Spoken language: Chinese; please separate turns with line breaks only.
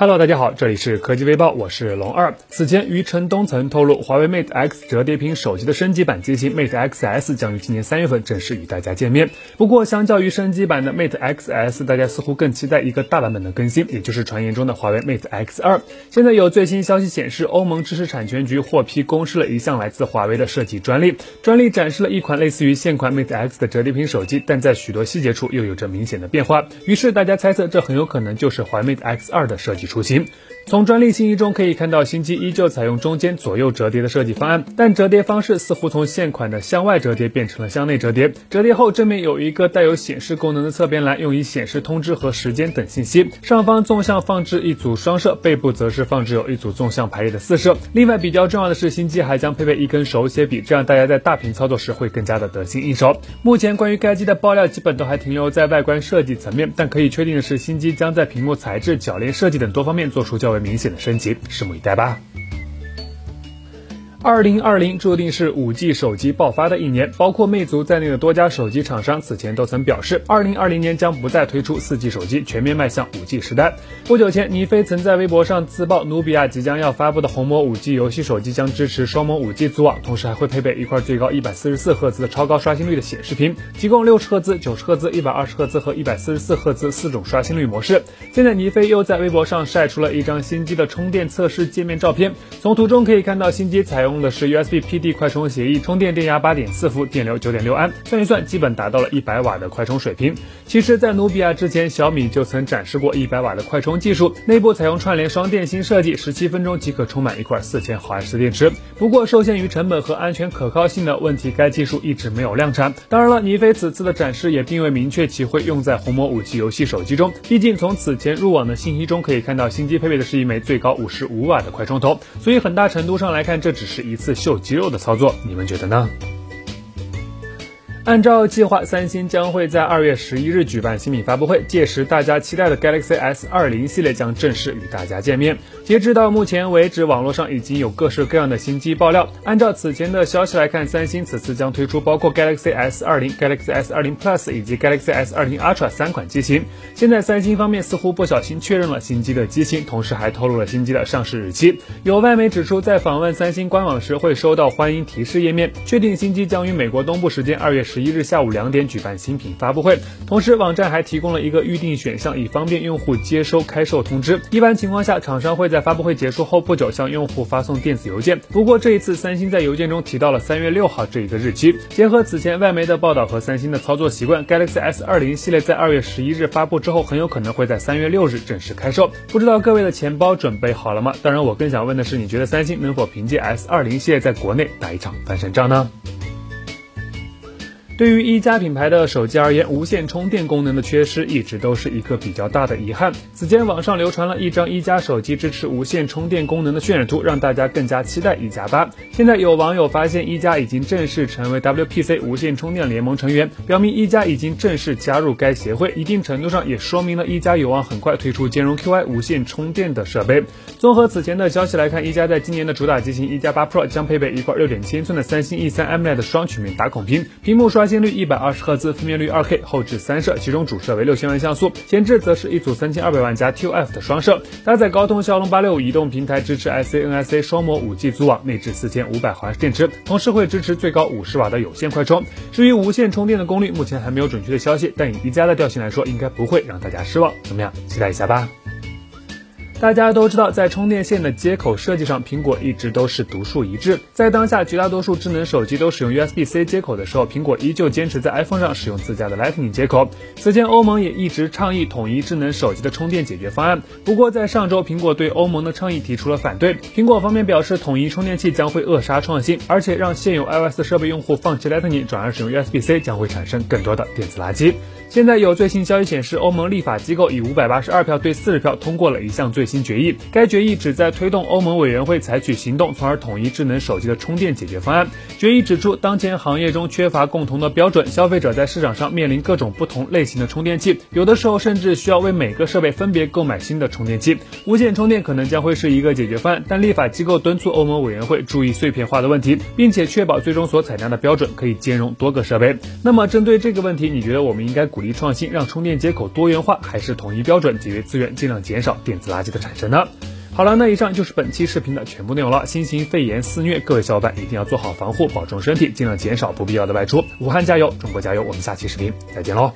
Hello，大家好，这里是科技微报，我是龙二。此前，余承东曾透露，华为 Mate X 折叠屏手机的升级版机型 Mate X S 将于今年三月份正式与大家见面。不过，相较于升级版的 Mate X S，大家似乎更期待一个大版本的更新，也就是传言中的华为 Mate X 二。现在有最新消息显示，欧盟知识产权局获批公示了一项来自华为的设计专利，专利展示了一款类似于现款 Mate X 的折叠屏手机，但在许多细节处又有着明显的变化。于是，大家猜测这很有可能就是华为 Mate X 二的设计初心从专利信息中可以看到，新机依旧采用中间左右折叠的设计方案，但折叠方式似乎从现款的向外折叠变成了向内折叠。折叠后，正面有一个带有显示功能的侧边栏，用以显示通知和时间等信息。上方纵向放置一组双摄，背部则是放置有一组纵向排列的四摄。另外，比较重要的是，新机还将配备一根手写笔，这样大家在大屏操作时会更加的得心应手。目前关于该机的爆料基本都还停留在外观设计层面，但可以确定的是，新机将在屏幕材质、铰链设计等多方面做出较为明显的升级，拭目以待吧。二零二零注定是五 G 手机爆发的一年，包括魅族在内的多家手机厂商此前都曾表示，二零二零年将不再推出四 G 手机，全面迈向五 G 时代。不久前，倪飞曾在微博上自曝，努比亚即将要发布的红魔五 G 游戏手机将支持双模五 G 组网，同时还会配备一块最高一百四十四赫兹的超高刷新率的显示屏，提供六十赫兹、九十赫兹、一百二十赫兹和一百四十四赫兹四种刷新率模式。现在，倪飞又在微博上晒出了一张新机的充电测试界面照片，从图中可以看到，新机采用用的是 USB。PD 快充协议，充电电压八点四伏，电流九点六安，算一算，基本达到了一百瓦的快充水平。其实，在努比亚之前，小米就曾展示过一百瓦的快充技术，内部采用串联双电芯设计，十七分钟即可充满一块四千毫安时电池。不过，受限于成本和安全可靠性的问题，该技术一直没有量产。当然了，尼飞此次的展示也并未明确其会用在红魔五 G 游戏手机中，毕竟从此前入网的信息中可以看到，新机配备的是一枚最高五十五瓦的快充头，所以很大程度上来看，这只是一次秀肌肉的操作，你们觉得呢？按照计划，三星将会在二月十一日举办新品发布会，届时大家期待的 Galaxy S 二零系列将正式与大家见面。截止到目前为止，网络上已经有各式各样的新机爆料。按照此前的消息来看，三星此次将推出包括 Galaxy S 二零、Galaxy S 二零 Plus 以及 Galaxy S 二零 Ultra 三款机型。现在三星方面似乎不小心确认了新机的机型，同时还透露了新机的上市日期。有外媒指出，在访问三星官网时会收到欢迎提示页面，确定新机将于美国东部时间二月十。十一日下午两点举办新品发布会，同时网站还提供了一个预定选项，以方便用户接收开售通知。一般情况下，厂商会在发布会结束后不久向用户发送电子邮件。不过这一次，三星在邮件中提到了三月六号这一个日期。结合此前外媒的报道和三星的操作习惯，Galaxy S 二零系列在二月十一日发布之后，很有可能会在三月六日正式开售。不知道各位的钱包准备好了吗？当然，我更想问的是，你觉得三星能否凭借 S 二零系列在国内打一场翻身仗呢？对于一加品牌的手机而言，无线充电功能的缺失一直都是一个比较大的遗憾。此前网上流传了一张一加手机支持无线充电功能的渲染图，让大家更加期待一加八。现在有网友发现一加已经正式成为 WPC 无线充电联盟成员，表明一加已经正式加入该协会，一定程度上也说明了一加有望很快推出兼容 QI 无线充电的设备。综合此前的消息来看，一加在今年的主打机型一加八 Pro 将配备一块六点七寸的三星 E 三 AMOLED 双曲面打孔屏，屏幕刷。新率一百二十赫兹，分辨率二 K，后置三摄，其中主摄为六千万像素，前置则是一组三千二百万加 TOF 的双摄，搭载高通骁龙八六五移动平台，支持 SANSA 双模五 G 组网，内置四千五百毫安时电池，同时会支持最高五十瓦的有线快充。至于无线充电的功率，目前还没有准确的消息，但以一加的调性来说，应该不会让大家失望。怎么样，期待一下吧。大家都知道，在充电线的接口设计上，苹果一直都是独树一帜。在当下绝大多数智能手机都使用 USB-C 接口的时候，苹果依旧坚持在 iPhone 上使用自家的 Lightning 接口。此前，欧盟也一直倡议统一智能手机的充电解决方案。不过，在上周，苹果对欧盟的倡议提出了反对。苹果方面表示，统一充电器将会扼杀创新，而且让现有 iOS 设备用户放弃 Lightning 转而使用 USB-C 将会产生更多的电子垃圾。现在有最新消息显示，欧盟立法机构以五百八十二票对四十票通过了一项最新决议。该决议旨在推动欧盟委员会采取行动，从而统一智能手机的充电解决方案。决议指出，当前行业中缺乏共同的标准，消费者在市场上面临各种不同类型的充电器，有的时候甚至需要为每个设备分别购买新的充电器。无线充电可能将会是一个解决方案，但立法机构敦促欧盟委员会注意碎片化的问题，并且确保最终所采纳的标准可以兼容多个设备。那么，针对这个问题，你觉得我们应该鼓励创新，让充电接口多元化，还是统一标准，节约资源，尽量减少电子垃圾的产生呢？好了，那以上就是本期视频的全部内容了。新型肺炎肆虐，各位小伙伴一定要做好防护，保重身体，尽量减少不必要的外出。武汉加油，中国加油！我们下期视频再见喽。